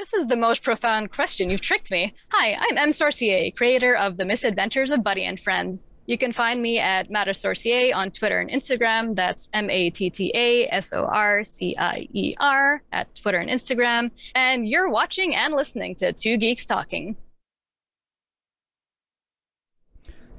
This is the most profound question. You've tricked me. Hi, I'm M. Sorcier, creator of The Misadventures of Buddy and Friend. You can find me at Matta Sorcier on Twitter and Instagram. That's M A T T A S O R C I E R at Twitter and Instagram. And you're watching and listening to Two Geeks Talking.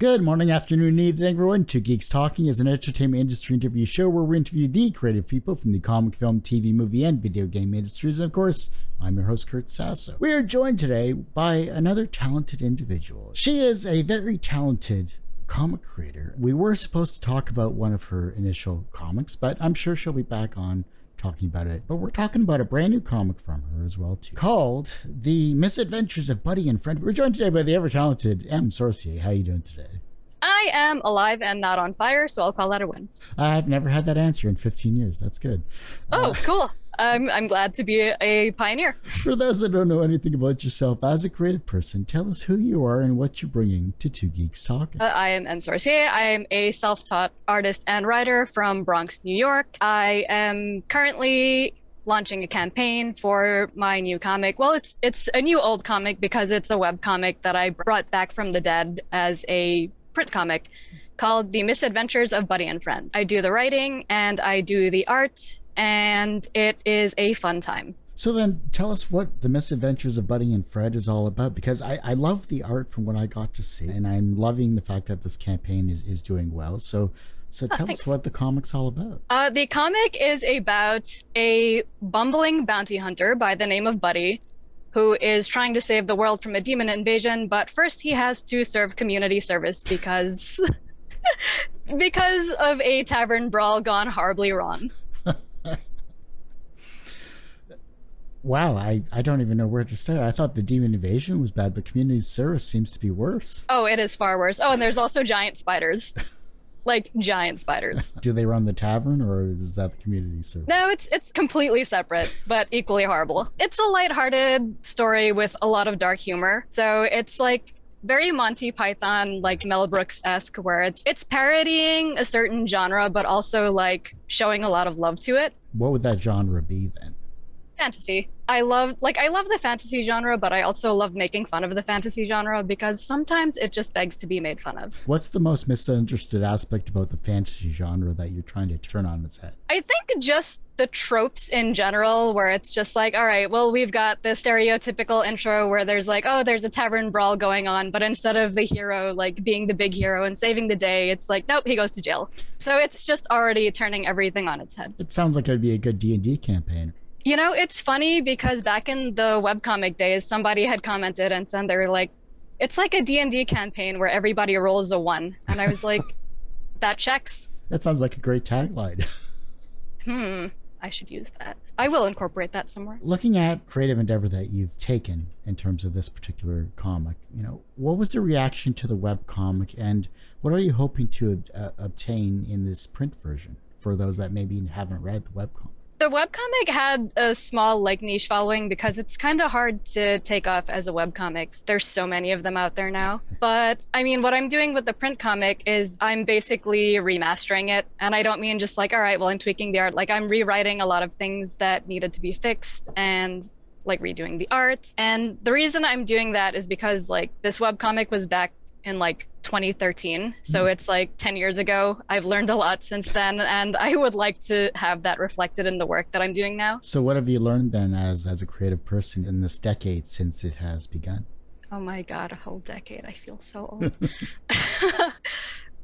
Good morning, afternoon, evening, everyone. Two Geeks Talking is an entertainment industry interview show where we interview the creative people from the comic, film, TV, movie, and video game industries. And of course, I'm your host, Kurt Sasso. We are joined today by another talented individual. She is a very talented comic creator. We were supposed to talk about one of her initial comics, but I'm sure she'll be back on talking about it. But we're talking about a brand new comic from her as well, too, called The Misadventures of Buddy and Friend. We're joined today by the ever talented M. Sorcier. How are you doing today? I am alive and not on fire, so I'll call that a win. I've never had that answer in 15 years. That's good. Oh, uh, cool. I'm, I'm glad to be a, pioneer. For those that don't know anything about yourself as a creative person, tell us who you are and what you're bringing to Two Geeks Talk. Uh, I am M. Sorcier. I am a self taught artist and writer from Bronx, New York. I am currently launching a campaign for my new comic. Well, it's it's a new old comic because it's a web comic that I brought back from the dead as a print comic called The Misadventures of Buddy and Friend. I do the writing and I do the art and it is a fun time. So then tell us what the misadventures of Buddy and Friend is all about because I, I love the art from what I got to see and I'm loving the fact that this campaign is, is doing well. So so oh, tell oh, us what the comic's all about. Uh, the comic is about a bumbling bounty hunter by the name of Buddy who is trying to save the world from a demon invasion, but first he has to serve community service because because of a tavern brawl gone horribly wrong. Wow, I, I don't even know where to start. I thought the demon invasion was bad, but community service seems to be worse. Oh, it is far worse. Oh, and there's also giant spiders. like giant spiders. Do they run the tavern or is that the community service? No, it's it's completely separate, but equally horrible. It's a lighthearted story with a lot of dark humor. So it's like very Monty Python, like Mel Brooks esque, where it's it's parodying a certain genre, but also like showing a lot of love to it. What would that genre be then? Fantasy. I love like I love the fantasy genre, but I also love making fun of the fantasy genre because sometimes it just begs to be made fun of. What's the most misunderstood aspect about the fantasy genre that you're trying to turn on its head? I think just the tropes in general where it's just like, all right, well, we've got the stereotypical intro where there's like, oh, there's a tavern brawl going on, but instead of the hero like being the big hero and saving the day, it's like, nope, he goes to jail. So it's just already turning everything on its head. It sounds like it'd be a good D&D campaign. You know, it's funny because back in the webcomic days, somebody had commented and said they were like, it's like a D&D campaign where everybody rolls a one. And I was like, that checks. That sounds like a great tagline. hmm. I should use that. I will incorporate that somewhere. Looking at creative endeavor that you've taken in terms of this particular comic, you know, what was the reaction to the web comic and what are you hoping to uh, obtain in this print version for those that maybe haven't read the web comic? The webcomic had a small like niche following because it's kind of hard to take off as a webcomic. There's so many of them out there now. But I mean, what I'm doing with the print comic is I'm basically remastering it. And I don't mean just like, all right, well, I'm tweaking the art. Like I'm rewriting a lot of things that needed to be fixed and like redoing the art. And the reason I'm doing that is because like this webcomic was back in like 2013. So mm. it's like 10 years ago. I've learned a lot since then, and I would like to have that reflected in the work that I'm doing now. So, what have you learned then as, as a creative person in this decade since it has begun? Oh my God, a whole decade. I feel so old.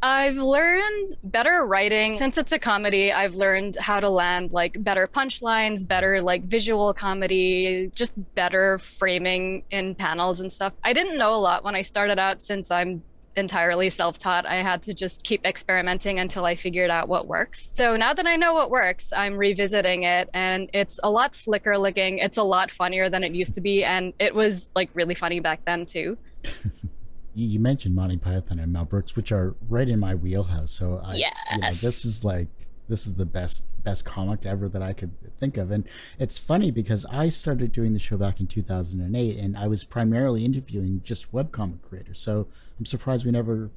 I've learned better writing. Since it's a comedy, I've learned how to land like better punchlines, better like visual comedy, just better framing in panels and stuff. I didn't know a lot when I started out since I'm entirely self taught. I had to just keep experimenting until I figured out what works. So now that I know what works, I'm revisiting it and it's a lot slicker looking. It's a lot funnier than it used to be. And it was like really funny back then too. you mentioned Monty Python and Mel Brooks, which are right in my wheelhouse. So I, yes. you know, this is like this is the best best comic ever that I could think of. And it's funny because I started doing the show back in 2008, and I was primarily interviewing just webcomic creators. So I'm surprised we never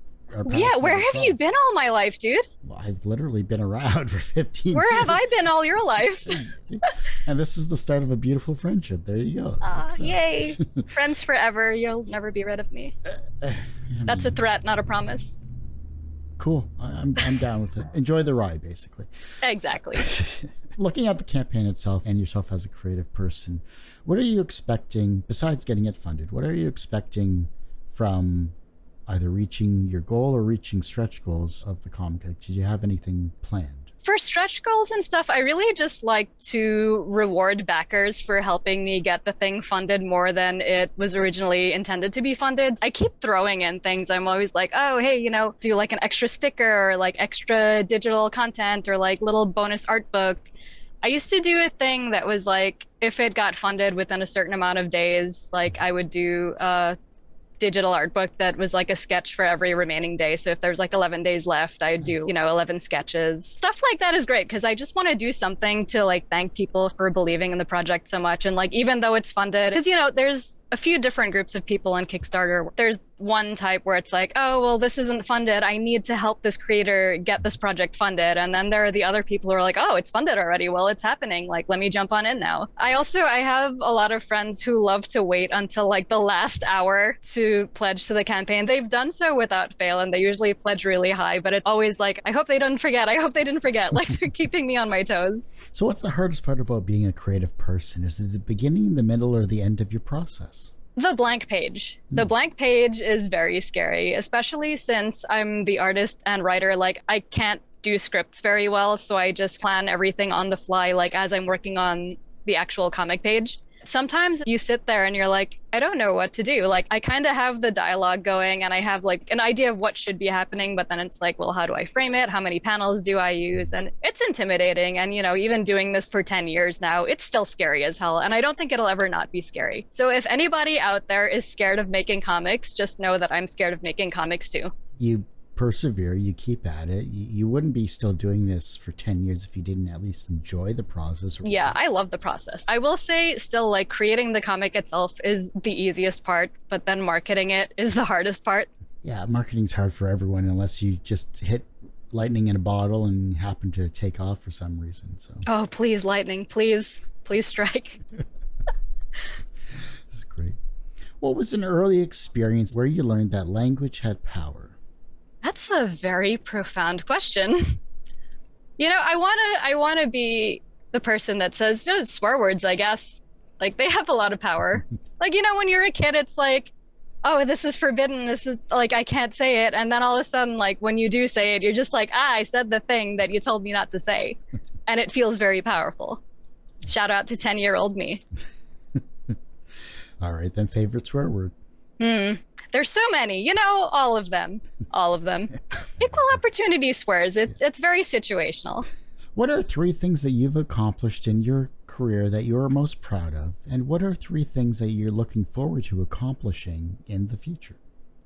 Yeah, where have you been all my life, dude? Well, I've literally been around for 15 Where have. I been all your life? and this is the start of a beautiful friendship. There you go. Uh, yay. Friends forever. You'll never be rid of me. That's a threat, not a promise. Cool. I'm, I'm down with it. Enjoy the ride, basically. Exactly. Looking at the campaign itself and yourself as a creative person, what are you expecting, besides getting it funded, what are you expecting from either reaching your goal or reaching stretch goals of the comic? Did you have anything planned? For stretch goals and stuff, I really just like to reward backers for helping me get the thing funded more than it was originally intended to be funded. I keep throwing in things. I'm always like, oh, hey, you know, do like an extra sticker or like extra digital content or like little bonus art book. I used to do a thing that was like, if it got funded within a certain amount of days, like I would do a digital art book that was like a sketch for every remaining day. So if there's like 11 days left, I'd do, you know, 11 sketches. Stuff like that is great because I just want to do something to like thank people for believing in the project so much. And like, even though it's funded, because, you know, there's a few different groups of people on Kickstarter. There's one type where it's like, oh, well, this isn't funded. I need to help this creator get this project funded. And then there are the other people who are like, oh, it's funded already. Well, it's happening. Like, let me jump on in now. I also, I have a lot of friends who love to wait until like the last hour to pledge to the campaign. They've done so without fail and they usually pledge really high, but it's always like, I hope they didn't forget. I hope they didn't forget. Like, they're keeping me on my toes. So, what's the hardest part about being a creative person? Is it the beginning, the middle, or the end of your process? The blank page. The hmm. blank page is very scary, especially since I'm the artist and writer. Like, I can't do scripts very well, so I just plan everything on the fly, like as I'm working on the actual comic page. Sometimes you sit there and you're like, I don't know what to do. Like, I kind of have the dialogue going and I have like an idea of what should be happening, but then it's like, well, how do I frame it? How many panels do I use? And it's intimidating. And, you know, even doing this for 10 years now, it's still scary as hell. And I don't think it'll ever not be scary. So if anybody out there is scared of making comics, just know that I'm scared of making comics too. You persevere, you keep at it. You, you wouldn't be still doing this for 10 years if you didn't at least enjoy the process. Yeah, I love the process. I will say, still, like creating the comic itself is the easiest part, but then marketing it is the hardest part. Yeah, marketing's hard for everyone unless you just hit lightning in a bottle and happen to take off for some reason. So Oh, please, lightning, please, please strike. this is great. What was an early experience where you learned that language had power? That's a very profound question. You know, I want to I want to be the person that says no swear words, I guess. Like they have a lot of power. like you know when you're a kid it's like oh, this is forbidden. This is like I can't say it and then all of a sudden like when you do say it you're just like, "Ah, I said the thing that you told me not to say." and it feels very powerful. Shout out to 10-year-old me. All right, then favorite swear word. Hmm. There's so many, you know, all of them, all of them. Equal opportunity swears. It's it's very situational. What are three things that you've accomplished in your career that you're most proud of? And what are three things that you're looking forward to accomplishing in the future?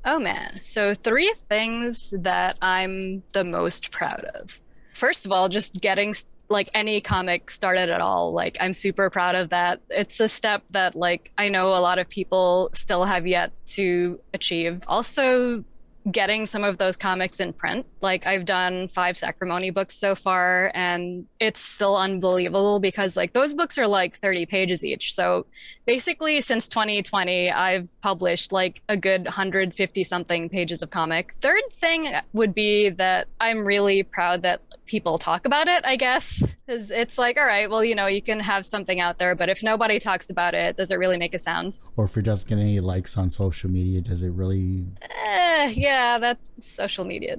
Oh man. So, three things that I'm the most proud of. First of all, just getting like any comic started at all. Like, I'm super proud of that. It's a step that, like, I know a lot of people still have yet to achieve. Also, getting some of those comics in print. Like I've done five Sacrimony books so far, and it's still unbelievable because like those books are like 30 pages each. So basically, since 2020, I've published like a good 150 something pages of comic. Third thing would be that I'm really proud that people talk about it, I guess. Because it's like, all right, well, you know, you can have something out there, but if nobody talks about it, does it really make a sound? Or if you're just getting any likes on social media, does it really? Eh, yeah, that social media.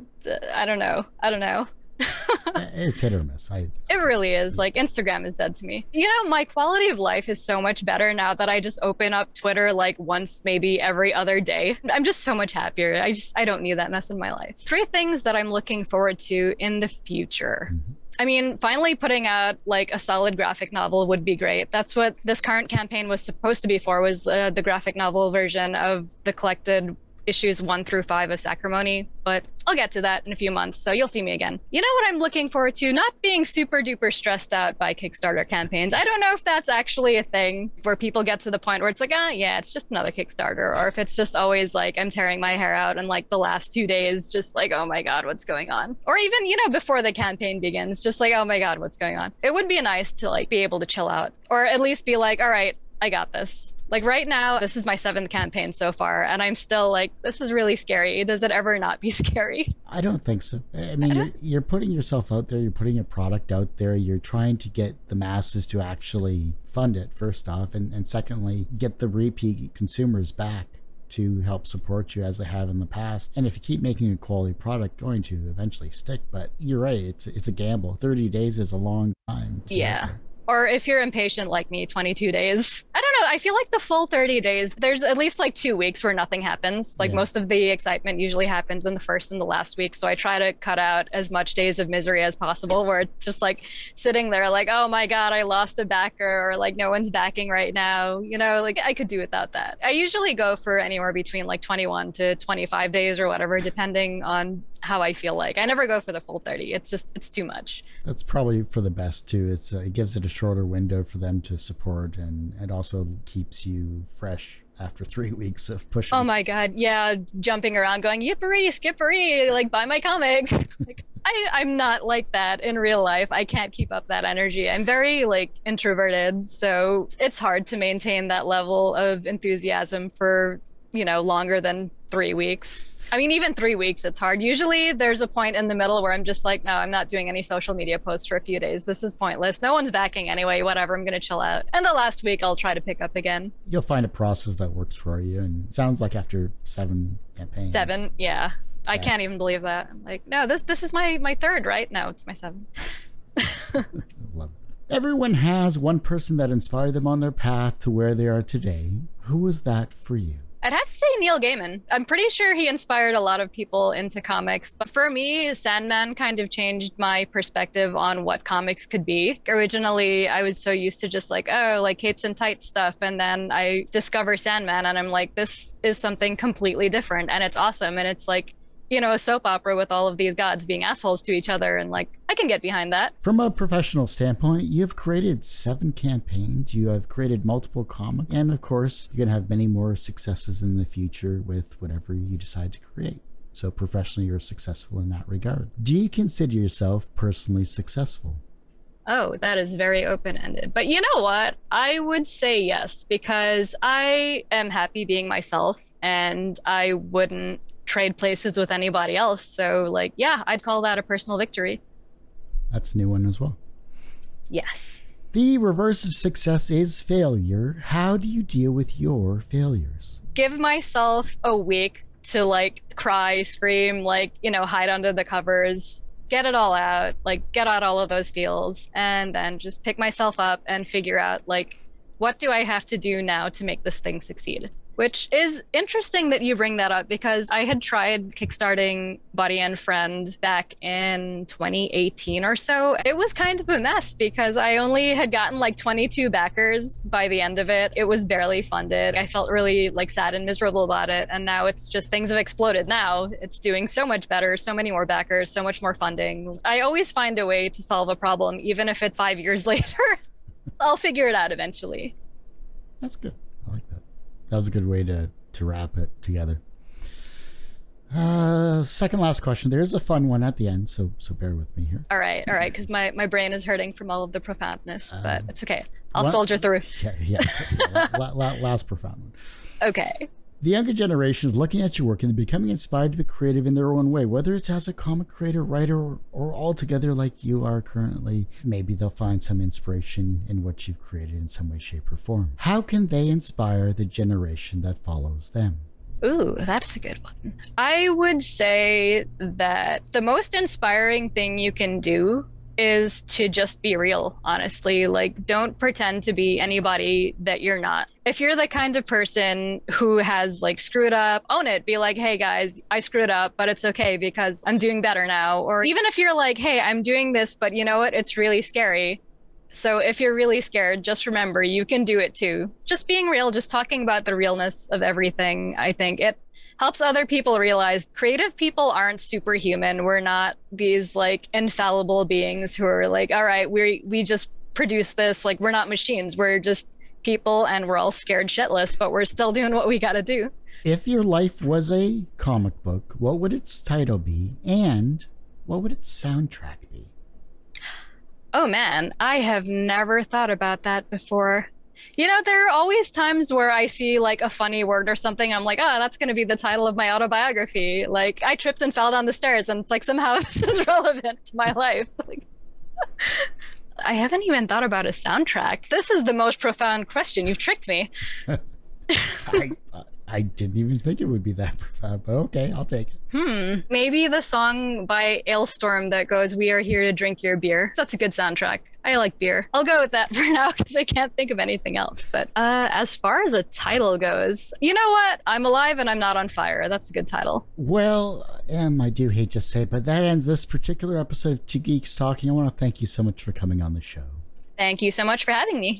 I don't know. I don't know. it's hit or miss. I. It really is. Like Instagram is dead to me. You know, my quality of life is so much better now that I just open up Twitter like once, maybe every other day. I'm just so much happier. I just I don't need that mess in my life. Three things that I'm looking forward to in the future. Mm-hmm. I mean, finally putting out like a solid graphic novel would be great. That's what this current campaign was supposed to be for was uh, the graphic novel version of the collected issues one through five of Sacrimony, but I'll get to that in a few months. So you'll see me again. You know what I'm looking forward to? Not being super duper stressed out by Kickstarter campaigns. I don't know if that's actually a thing where people get to the point where it's like, ah, yeah, it's just another Kickstarter, or if it's just always like I'm tearing my hair out and like the last two days, just like, oh my God, what's going on? Or even, you know, before the campaign begins, just like, oh my God, what's going on? It would be nice to like be able to chill out or at least be like, all right, I got this. Like right now, this is my seventh campaign so far, and I'm still like, this is really scary. Does it ever not be scary? I don't think so. I mean, I you're, you're putting yourself out there, you're putting a product out there, you're trying to get the masses to actually fund it, first off, and, and secondly, get the repeat consumers back to help support you as they have in the past. And if you keep making a quality product, going to eventually stick. But you're right, it's it's a gamble. Thirty days is a long time. Yeah or if you're impatient like me 22 days i i feel like the full 30 days there's at least like two weeks where nothing happens like yeah. most of the excitement usually happens in the first and the last week so i try to cut out as much days of misery as possible where it's just like sitting there like oh my god i lost a backer or like no one's backing right now you know like i could do without that i usually go for anywhere between like 21 to 25 days or whatever depending on how I feel like. I never go for the full 30. It's just it's too much. That's probably for the best too. It's uh, it gives it a shorter window for them to support and and also keeps you fresh after three weeks of pushing. Oh my god, yeah, jumping around going yippery skippery, like buy my comic. like I, I'm not like that in real life. I can't keep up that energy. I'm very like introverted, so it's hard to maintain that level of enthusiasm for you know longer than three weeks. I mean, even three weeks, it's hard. Usually there's a point in the middle where I'm just like, no, I'm not doing any social media posts for a few days. This is pointless. No one's backing anyway. Whatever. I'm going to chill out. And the last week, I'll try to pick up again. You'll find a process that works for you. And sounds like after seven campaigns. Seven. Yeah. I can't even believe that. I'm like, no, this this is my my third, right? No, it's my seventh. Love it. Everyone has one person that inspired them on their path to where they are today. Who was that for you? I'd have to say Neil Gaiman. I'm pretty sure he inspired a lot of people into comics. But for me, Sandman kind of changed my perspective on what comics could be. Originally, I was so used to just like, oh, like capes and tights stuff. And then I discover Sandman and I'm like, this is something completely different. And it's awesome. And it's like, you know, a soap opera with all of these gods being assholes to each other. And like, I can get behind that. From a professional standpoint, you've created seven campaigns, you have created multiple comics, and of course, you're going to have many more successes in the future with whatever you decide to create. So, professionally, you're successful in that regard. Do you consider yourself personally successful? Oh, that is very open ended. But you know what? I would say yes, because I am happy being myself and I wouldn't trade places with anybody else. So, like, yeah, I'd call that a personal victory. That's a new one as well. Yes. The reverse of success is failure. How do you deal with your failures? Give myself a week to like cry, scream, like, you know, hide under the covers, get it all out, like, get out all of those feels, and then just pick myself up and figure out, like, what do I have to do now to make this thing succeed? Which is interesting that you bring that up because I had tried kickstarting Buddy and Friend back in 2018 or so. It was kind of a mess because I only had gotten like 22 backers by the end of it. It was barely funded. I felt really like sad and miserable about it. And now it's just things have exploded. Now it's doing so much better, so many more backers, so much more funding. I always find a way to solve a problem, even if it's five years later. I'll figure it out eventually. That's good. That was a good way to to wrap it together. Uh, second last question. There's a fun one at the end, so so bear with me here. All right, all right, because my my brain is hurting from all of the profoundness, but um, it's okay. I'll soldier through. Yeah, yeah. yeah la, la, last profound one. Okay. The younger generation is looking at your work and becoming inspired to be creative in their own way, whether it's as a comic creator, writer, or, or altogether like you are currently. Maybe they'll find some inspiration in what you've created in some way, shape, or form. How can they inspire the generation that follows them? Ooh, that's a good one. I would say that the most inspiring thing you can do is to just be real, honestly. Like, don't pretend to be anybody that you're not. If you're the kind of person who has like screwed up, own it. Be like, hey guys, I screwed up, but it's okay because I'm doing better now. Or even if you're like, hey, I'm doing this, but you know what? It's really scary. So if you're really scared, just remember you can do it too. Just being real, just talking about the realness of everything, I think it helps other people realize creative people aren't superhuman. We're not these like infallible beings who are like, all right, we we just produce this. Like we're not machines. We're just people and we're all scared shitless, but we're still doing what we got to do. If your life was a comic book, what would its title be? And what would its soundtrack be? Oh man, I have never thought about that before. You know, there are always times where I see like a funny word or something. I'm like, oh, that's going to be the title of my autobiography. Like, I tripped and fell down the stairs, and it's like somehow this is relevant to my life. Like, I haven't even thought about a soundtrack. This is the most profound question. You've tricked me. I, uh, I didn't even think it would be that profound, but okay, I'll take it. Hmm. Maybe the song by Alestorm that goes, We are here to drink your beer. That's a good soundtrack. I like beer. I'll go with that for now because I can't think of anything else. But uh, as far as a title goes, you know what? I'm alive and I'm not on fire. That's a good title. Well, Em, I do hate to say it, but that ends this particular episode of Two Geeks Talking. I want to thank you so much for coming on the show. Thank you so much for having me.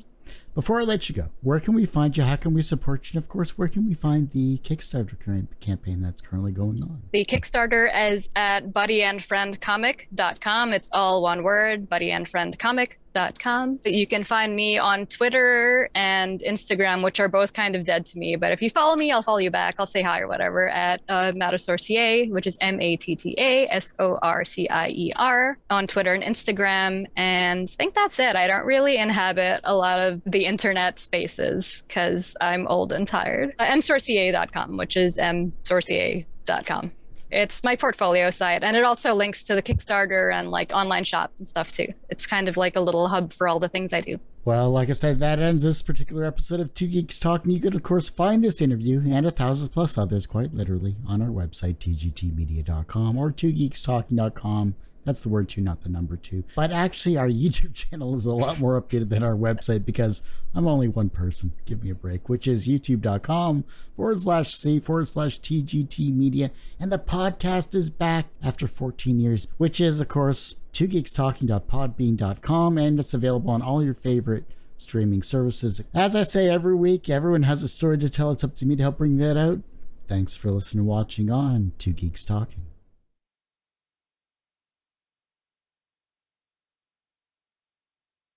Before I let you go, where can we find you? How can we support you? And of course, where can we find the Kickstarter campaign that's currently going on? The Kickstarter is at buddyandfriendcomic.com. It's all one word, buddyandfriendcomic com. You can find me on Twitter and Instagram, which are both kind of dead to me. But if you follow me, I'll follow you back. I'll say hi or whatever at uh, Mattasorcier, which is M A T T A S O R C I E R on Twitter and Instagram. And I think that's it. I don't really inhabit a lot of the internet spaces because I'm old and tired. Uh, msorcier.com, which is msorcier.com it's my portfolio site and it also links to the kickstarter and like online shop and stuff too. It's kind of like a little hub for all the things i do. Well like i said that ends this particular episode of two geeks talking. You can of course find this interview and a thousand plus others quite literally on our website tgtmedia.com or twogeekstalking.com that's the word two, not the number two. But actually, our YouTube channel is a lot more updated than our website because I'm only one person. Give me a break, which is youtube.com forward slash C forward slash TGT media. And the podcast is back after 14 years, which is, of course, two geeks talking.podbean.com. And it's available on all your favorite streaming services. As I say every week, everyone has a story to tell. It's up to me to help bring that out. Thanks for listening and watching on Two Geeks Talking.